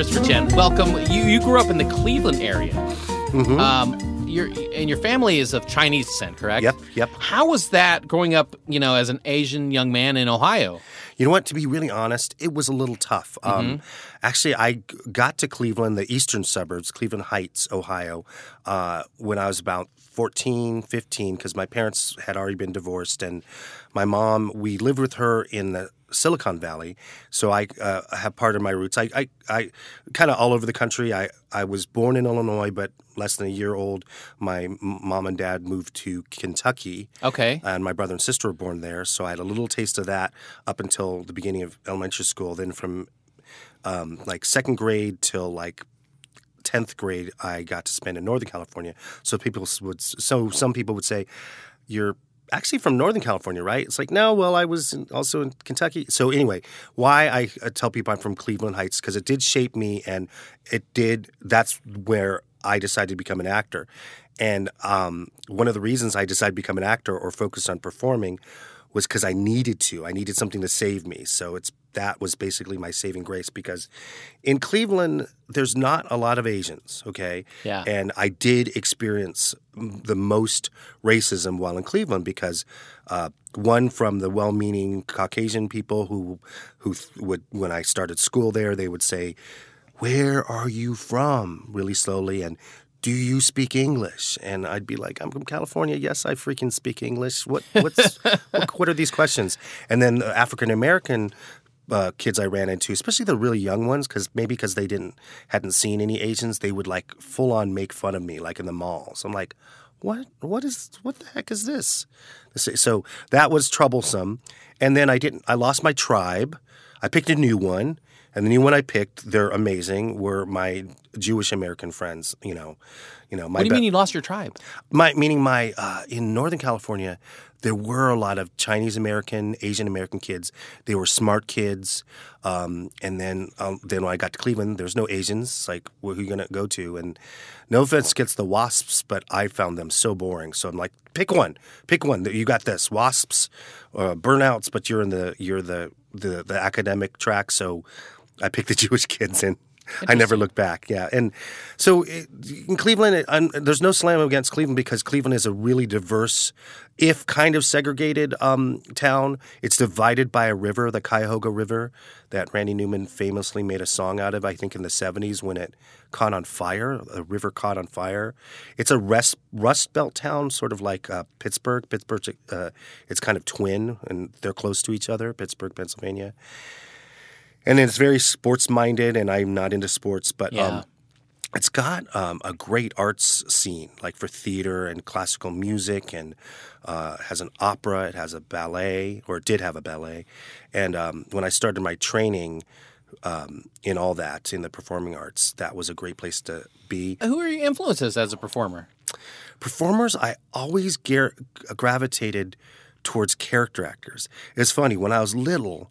Christopher Chen, welcome. You you grew up in the Cleveland area. Mm-hmm. Um, your and your family is of Chinese descent, correct? Yep, yep. How was that growing up? You know, as an Asian young man in Ohio. You know what? To be really honest, it was a little tough. Um, actually, I got to Cleveland, the eastern suburbs, Cleveland Heights, Ohio, uh, when I was about 14, 15, because my parents had already been divorced. And my mom, we lived with her in the Silicon Valley. So I uh, have part of my roots. I, I, I kind of all over the country. I, I was born in Illinois, but less than a year old, my m- mom and dad moved to Kentucky Okay. and my brother and sister were born there. So I had a little taste of that up until the beginning of elementary school. Then from um, like second grade till like tenth grade, I got to spend in Northern California. So people would so some people would say, "You're." Actually, from Northern California, right? It's like, no, well, I was in, also in Kentucky. So, anyway, why I tell people I'm from Cleveland Heights, because it did shape me and it did, that's where I decided to become an actor. And um, one of the reasons I decided to become an actor or focus on performing was because I needed to. I needed something to save me. So it's that was basically my saving grace because in Cleveland there's not a lot of Asians, okay? Yeah. And I did experience the most racism while in Cleveland because uh, one from the well-meaning Caucasian people who who th- would when I started school there they would say, "Where are you from?" really slowly and do you speak English? And I'd be like, I'm from California. Yes, I freaking speak English. What what's what, what are these questions? And then the African American uh, kids I ran into, especially the really young ones, because maybe because they didn't hadn't seen any Asians, they would like full on make fun of me, like in the malls. I'm like, what what is what the heck is this? So that was troublesome. And then I didn't. I lost my tribe. I picked a new one. And the new one I picked, they're amazing, were my Jewish American friends. You know, you know. My What do you be- mean you lost your tribe? my meaning my uh, in Northern California, there were a lot of Chinese American, Asian American kids. They were smart kids, um, and then um, then when I got to Cleveland, there's no Asians. Like, who are you gonna go to? And no offense against the Wasps, but I found them so boring. So I'm like, pick one, pick one. You got this Wasps, uh, burnouts, but you're in the you're the the, the academic track. So I picked the Jewish kids and. I never looked back. Yeah, and so it, in Cleveland, it, un, there's no slam against Cleveland because Cleveland is a really diverse, if kind of segregated um, town. It's divided by a river, the Cuyahoga River, that Randy Newman famously made a song out of. I think in the '70s when it caught on fire, a river caught on fire. It's a rest, Rust Belt town, sort of like uh, Pittsburgh. Pittsburgh, uh, it's kind of twin, and they're close to each other. Pittsburgh, Pennsylvania and it's very sports minded and i'm not into sports but Yeah. um, it's got um, a great arts scene like for theater and classical music and uh, has an opera it has a ballet or it did have a ballet and um, when i started my training um, in all that in the performing arts that was a great place to be Who are your influences as a performer? performers i always gar- gravitated towards character actors it's funny when i was little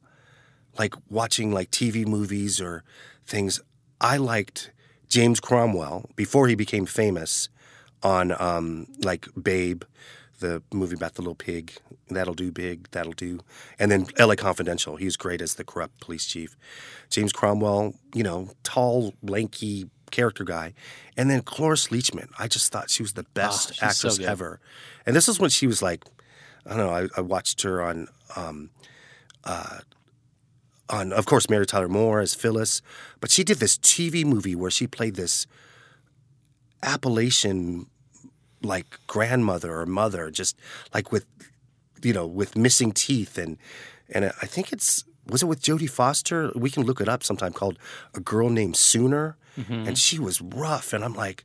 like watching like tv movies or things. I liked james cromwell before he became famous on um, like babe the movie about the little pig. That'll do big. That'll do. And then la confidential. He was great as the corrupt police chief. James cromwell you know tall lanky character guy. And then cloris leachman. I just thought she was the best Ah, she's so actress ever. And this is when she was like i don't know i, I watched her on um, uh, on of course mary tyler moore as phyllis but she did this tv movie where she played this appalachian like grandmother or mother just like with you know with missing teeth and and i think it's was it with jodie foster? We can look it up sometime called a girl named sooner. Mm-hmm. And she was rough and i'm like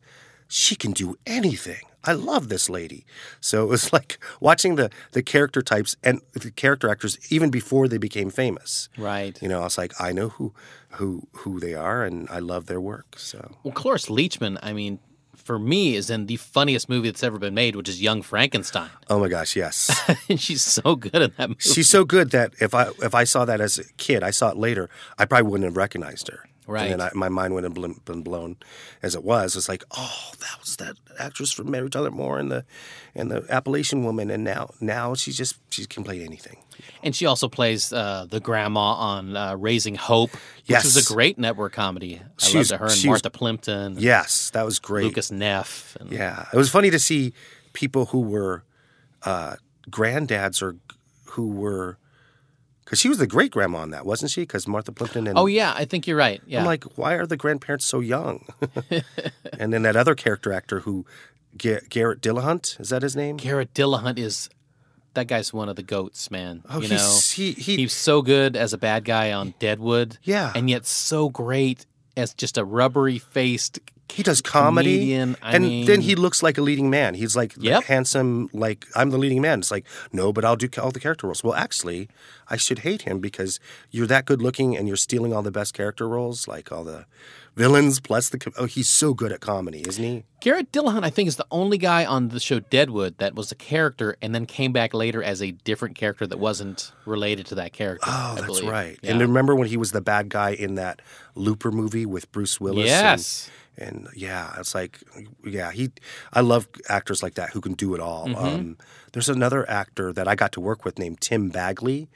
she can do anything. I love this lady. So it was like watching the the character types and the character actors even before they became famous. Right. You know, I was like, I know who who who they are, and I love their work. So Well, Cloris Leachman, I mean, for me, is in the funniest movie that's ever been made, which is Young Frankenstein. oh my gosh, yes. and she's so good in that movie. She's so good that if I if I saw that as a kid, I saw it later, I probably wouldn't have recognized her. Right. And then I, my mind wouldn't have been- blown as it was. It's like, oh, that was that actress from Mary Tyler Moore and the and the Appalachian Woman, and now now she just she can play anything. and she also plays uh, the grandma on uh, Raising Hope, which Yes. was a great network comedy. I She's- loved her and she was- Martha Plimpton, Yes, that was great. Lucas Neff. And, Yeah, it was funny to see people who were uh, granddads or who were because she was the great grandma on that, wasn't she? Because Martha Plimpton and Oh yeah, I think you're right. Yeah. I'm like, why are the grandparents so young? and then that other character actor who Ga- Garrett Dillahunt is that his name? Garrett Dillahunt is that guy's one of the goats, man. Oh, you know, he's he, he he's so good as a bad guy on Deadwood. Yeah. and yet so great as just a rubbery faced. He does comedy, comedian, and then he looks like a leading man. He's like Yep. handsome, like I'm the leading man. It's like no, but I'll do all the character roles. Well, actually, I should hate him because you're that good looking and you're stealing all the best character roles, like all the villains plus the. Oh, he's so good at comedy, isn't he? Garrett Dillahunt, I think, is the only guy on the show Deadwood that was a character and then came back later as a different character that wasn't related to that character. Oh, I that's believe. right. Yeah. And remember when he was the bad guy in that Looper movie with Bruce Willis? Yes. And, yeah, it's like, yeah, he. I love actors like that who can do it all. Mm-hmm. Um, there's another actor that I got to work with named Tim Bagley.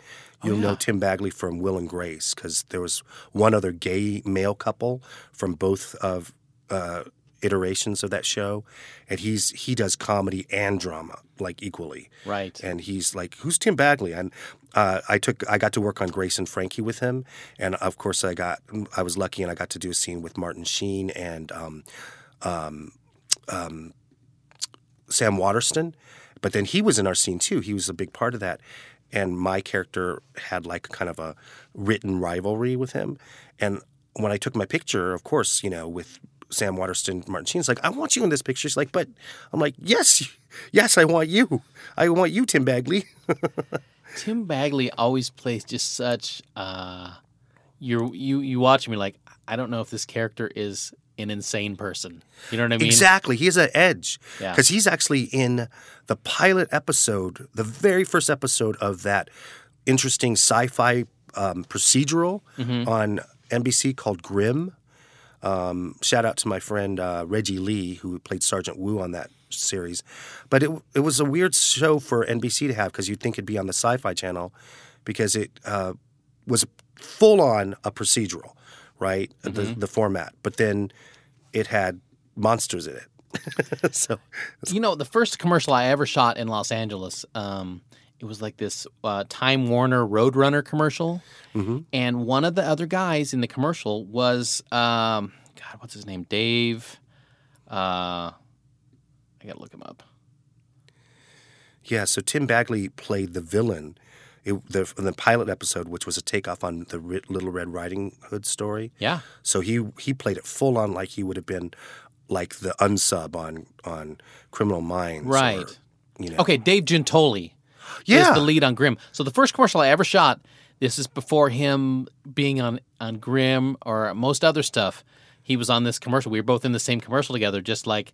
Oh, You'll know Tim Bagley from Will and Grace because there was one other gay male couple from both of uh, iterations of that show, and he's he does comedy and drama like equally Right. and he's like, "Who's Tim Bagley?" And uh, I took, I got to work on Grace and Frankie with him, and of course, I got, I was lucky, and I got to do a scene with Martin Sheen and um, um, um, Sam Waterston. But then he was in our scene too. He was a big part of that, and my character had like kind of a written rivalry with him. And when I took my picture, of course, you know, with Sam Waterston, Martin Sheen's like, I want you in this picture. She's like, but I'm like, yes, yes, I want you. I want you, Tim Bagley. Tim Bagley always plays just such. Uh, you you you watch me like I don't know if this character is an insane person. You know what I mean? Exactly. He has an edge Yeah. because he's actually in the pilot episode, the very first episode of that interesting sci-fi um, procedural Mm-hmm. on NBC called Grimm. Um, shout out to my friend uh, Reggie Lee who played Sergeant Wu on that series. But it it was a weird show for NBC to have because you'd think it'd be on the Sci-Fi Channel because it uh, was full on a procedural, right? The, Mm-hmm. the format, but then it had monsters in it. so You know, the first commercial I ever shot in Los Angeles, um, it was like this uh, Time Warner Roadrunner commercial, Mm-hmm. and one of the other guys in the commercial was um, God, what's his name? Dave. Uh, I gotta look him up. yeah, so Tim Bagley played the villain. It, the, in the pilot episode, which was a takeoff on the Ri- Little Red Riding Hood story. Yeah, So he he played it full on like he would have been like the unsub on on Criminal Minds, or, Right. you know, Okay, Dave Giuntoli Yeah. is the lead on Grimm. So the first commercial I ever shot, this is before him being on on Grimm or most other stuff. He was on this commercial. We were both in the same commercial together, just like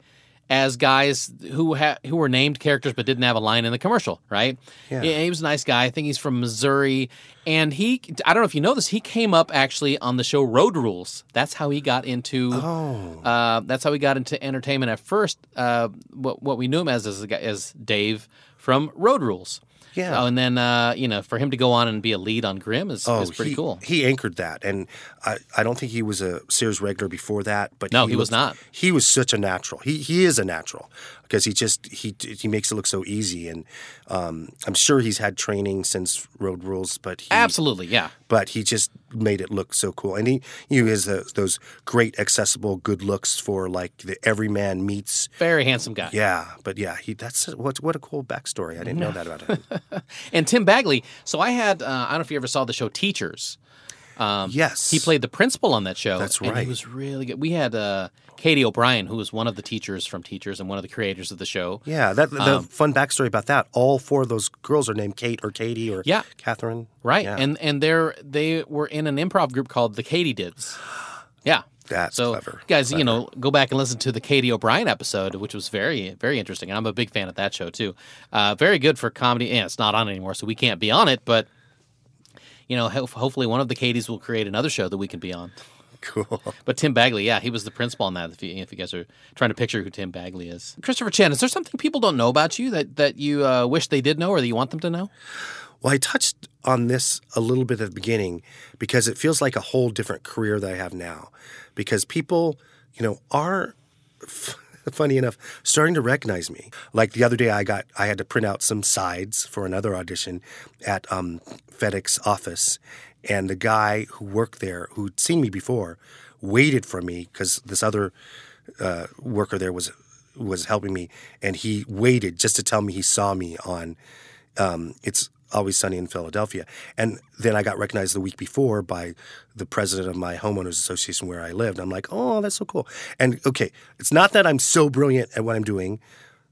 as guys who ha- who were named characters but didn't have a line in the commercial, right? Yeah. He, he was a nice guy. I think he's from Missouri, and he I don't know if you know this. He came up actually on the show Road Rules. That's how he got into. Oh, Uh, that's how we got into entertainment at first. Uh, what what we knew him as is as Dave from Road Rules. Yeah. Oh, and then uh, you know, for him to go on and be a lead on Grimm is, is pretty Oh, he, cool. He anchored that, and I, I don't think he was a series regular before that. But No, he was looked- not. He was such a natural. He he is a natural because he just he he makes it look so easy, and um, I'm sure he's had training since Road Rules, but he, Absolutely, yeah. but he just made it look so cool. And he, he has those, those great, accessible, good looks for like the everyman meets. Very handsome guy. Yeah, but yeah, he that's what what a cool backstory. I didn't know that about him. And Tim Bagley. So I had uh, I don't know if you ever saw the show Teachers. Um, Yes. he played the principal on that show. That's right. he was really good. We had uh, Katie O'Brien, who was one of the teachers from Teachers and one of the creators of the show. Yeah, that the Um, fun backstory about that. All four of those girls are named Kate or Katie or Yeah. Catherine. Right, Yeah. and and they're they were in an improv group called the Katydids. Yeah, That's so clever. guys, you know, go back and listen to the Katie O'Brien episode, which was very very interesting. And I'm a big fan of that show too. Uh, very good for comedy. And it's not on anymore, so we can't be on it. But you know, ho- hopefully one of the Katies will create another show that we can be on. cool. But Tim Bagley, yeah, he was the principal on that. If you, if you guys are trying to picture who Tim Bagley is, Christopher Chen, is there something people don't know about you that that you uh, wish they did know or that you want them to know? Well, I touched on this a little bit at the beginning because it feels like a whole different career that I have now. Because people, you know, are funny enough starting to recognize me. Like the other day, I got I had to print out some sides for another audition at um, FedEx office, and the guy who worked there, who'd seen me before, waited for me because this other uh, worker there was was helping me, and he waited just to tell me he saw me on um, it's always sunny in Philadelphia. And then I got recognized the week before by the president of my homeowners association where I lived. I'm like, oh, that's so cool. And okay, it's not that I'm so brilliant at what I'm doing.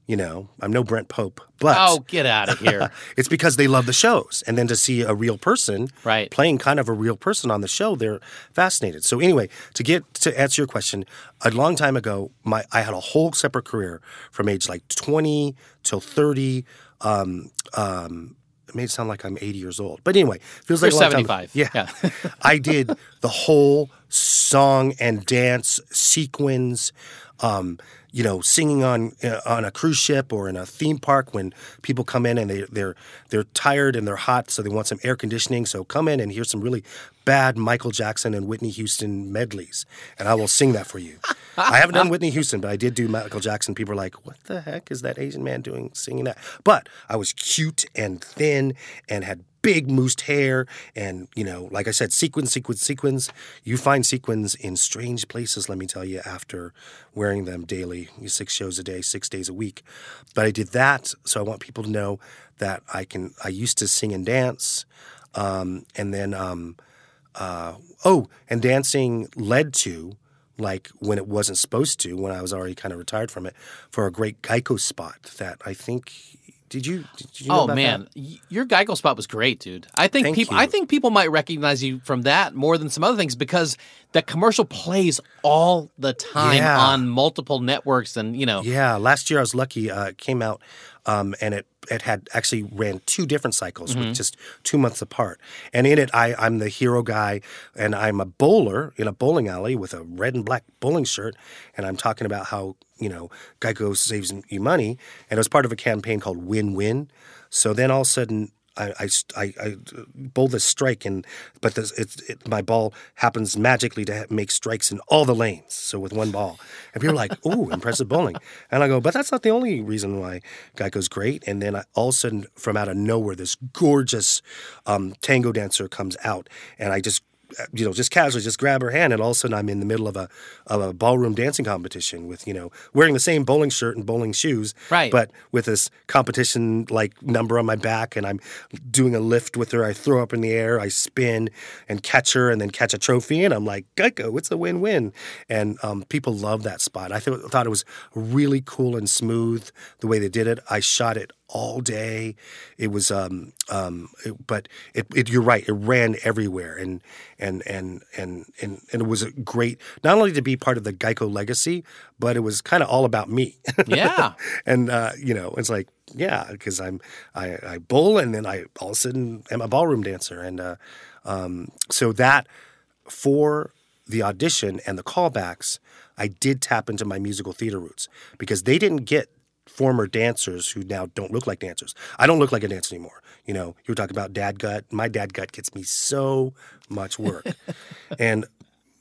You know, I'm no Brent Pope, but Oh, get out of here! it's because they love the shows. And then to see a real person Right. playing kind of a real person on the show, they're fascinated. So anyway, to get to answer your question, a long time ago, my I had a whole separate career from age like 20 till 30. Um, um, it made it sound like I'm 80 years old. But anyway, feels like You're a long time- 75. Yeah. Yeah. I did the whole song and dance sequence. Um, you know, singing on uh, on a cruise ship or in a theme park when people come in and they they're they're tired and they're hot, so they want some air conditioning. So come in and hear some really bad Michael Jackson and Whitney Houston medleys, and I will sing that for you. I haven't done Whitney Houston, but I did do Michael Jackson. People are like, "What the heck is that Asian man doing singing that?" But I was cute and thin and had big moosed hair and you know like i said sequins sequins sequins you find sequins in strange places let me tell you after wearing them daily six shows a day six days a week but i did that so i want people to know that i can i used to sing and dance um, and then um, uh, oh and dancing led to like when it wasn't supposed to when i was already kind of retired from it for a great geico spot that i think did you did you know Oh man, that? Y- your Geico spot was great, dude. I think Thank people. you. I think people might recognize you from that more than some other things because that commercial plays all the time Yeah. on multiple networks, and you know, Yeah, last year I was lucky. Uh, it came out, um, and it it had actually ran two different cycles with just two months apart. And in it, I I'm the hero guy, and I'm a bowler in a bowling alley with a red and black bowling shirt, and I'm talking about how you know Geico saves you money, and it was part of a campaign called Win Win. So then all of a sudden. I, I, I, bowl this strike and but this, it's it, my ball happens magically to ha- make strikes in all the lanes. So with one ball. And people are like ooh impressive bowling. And I go but that's not the only reason why Geico's great. And then I, all of a sudden from out of nowhere this gorgeous um, tango dancer comes out. And I just you know, just casually, just grab her hand, and all of a sudden I'm in the middle of a of a ballroom dancing competition with you know wearing the same bowling shirt and bowling shoes, Right. But with this competition like number on my back, and I'm doing a lift with her. I throw up in the air, I spin and catch her, and then catch a trophy, and I'm like, Geico, it's a win win, and um, people love that spot. I th- thought it was really cool and smooth the way they did it. I shot it all day. It was, um, um, it, but it, it, you're right. It ran everywhere, and and and and and and it was a great not only to be part of the Geico legacy, but it was kind of all about me. Yeah. and uh, you know, it's like yeah, because I'm I, I bowl, and then I all of a sudden am a ballroom dancer, and uh, um, so that for the audition and the callbacks, I did tap into my musical theater roots because they didn't get former dancers who now don't look like dancers. I don't look like a dancer anymore. You know, you were talking about dad gut. My dad gut gets me so much work. and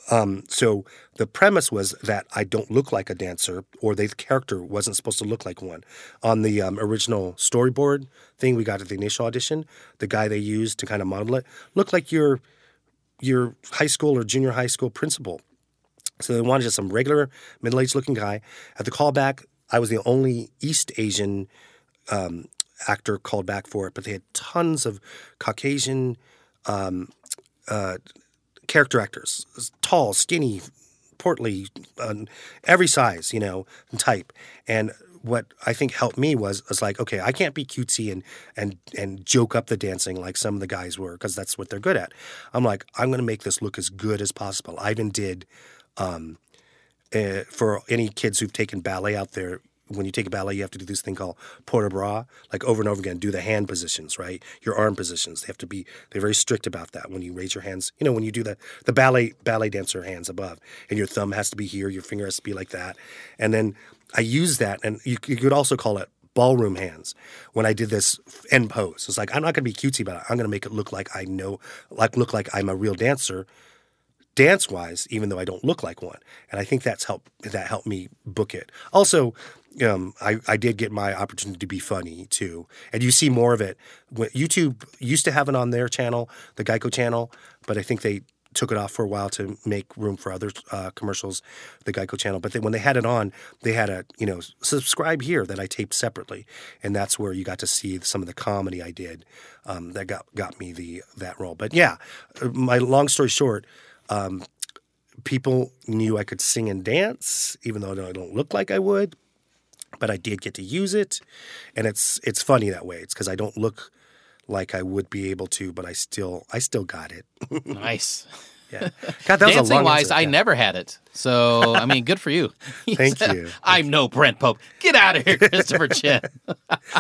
um, so the premise was that I don't look like a dancer, or the character wasn't supposed to look like one. On the um, original storyboard thing we got at the initial audition, the guy they used to kind of model it looked like your your high school or junior high school principal. So they wanted just some regular middle aged looking guy. At the callback, I was the only East Asian um, actor called back for it, but they had tons of Caucasian um, uh, character actors, tall, skinny, portly, uh, every size, you know, and type. And what I think helped me was was like, okay, I can't be cutesy and and and joke up the dancing like some of the guys were because that's what they're good at. I'm like, I'm going to make this look as good as possible. I even did um, uh, for any kids who've taken ballet out there. When you take a ballet, you have to do this thing called port de bras, like over and over again. Do the hand positions, right? Your arm positions. They have to be. They're very strict about that. When you raise your hands, you know, when you do the the ballet ballet dancer hands above, and your thumb has to be here, your finger has to be like that, and then I use that, and you, you could also call it ballroom hands when I did this end pose. It's like I'm not to be cutesy about it. I'm to make it look like I know, like look like I'm a real dancer, dance wise, even though I don't look like one. And I think that's helped. That helped me book it. Also, um, I, I did get my opportunity to be funny too, and you see more of it. When YouTube used to have it on their channel, the Geico channel, but I think they took it off for a while to make room for other uh, commercials, the Geico channel. But then when they had it on, they had a you know subscribe here that I taped separately, and that's where you got to see some of the comedy I did um, that got got me the that role. But yeah, uh, my long story short. Um, people knew I could sing and dance, even though I don't look like I would. But I did get to use it, and it's it's funny that way. It's because I don't look like I would be able to, but I still I still got it. Nice. Yeah, God, that was a Dancing long wise, answer. I Yeah. never had it. So, I mean, good for you. Thank said, you. I'm no Brent Pope. Get out of here, Christopher Chen.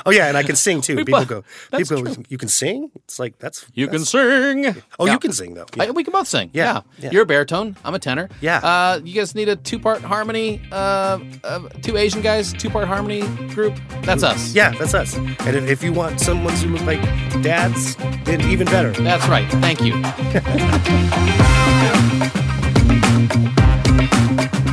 Oh yeah, and I can sing too. People go, That's people go, you can sing. It's like that's You can sing. Oh, Yeah. you can sing though. I- we can both sing. Yeah, Yeah. yeah. You're a baritone. I'm a tenor. Yeah. Uh, you guys need a two part harmony, uh, uh, two Asian guys, two part harmony group. That's us. yeah, that's us. And if, if you want someone to look like dads, then even better. That's right. Thank you. Thank you.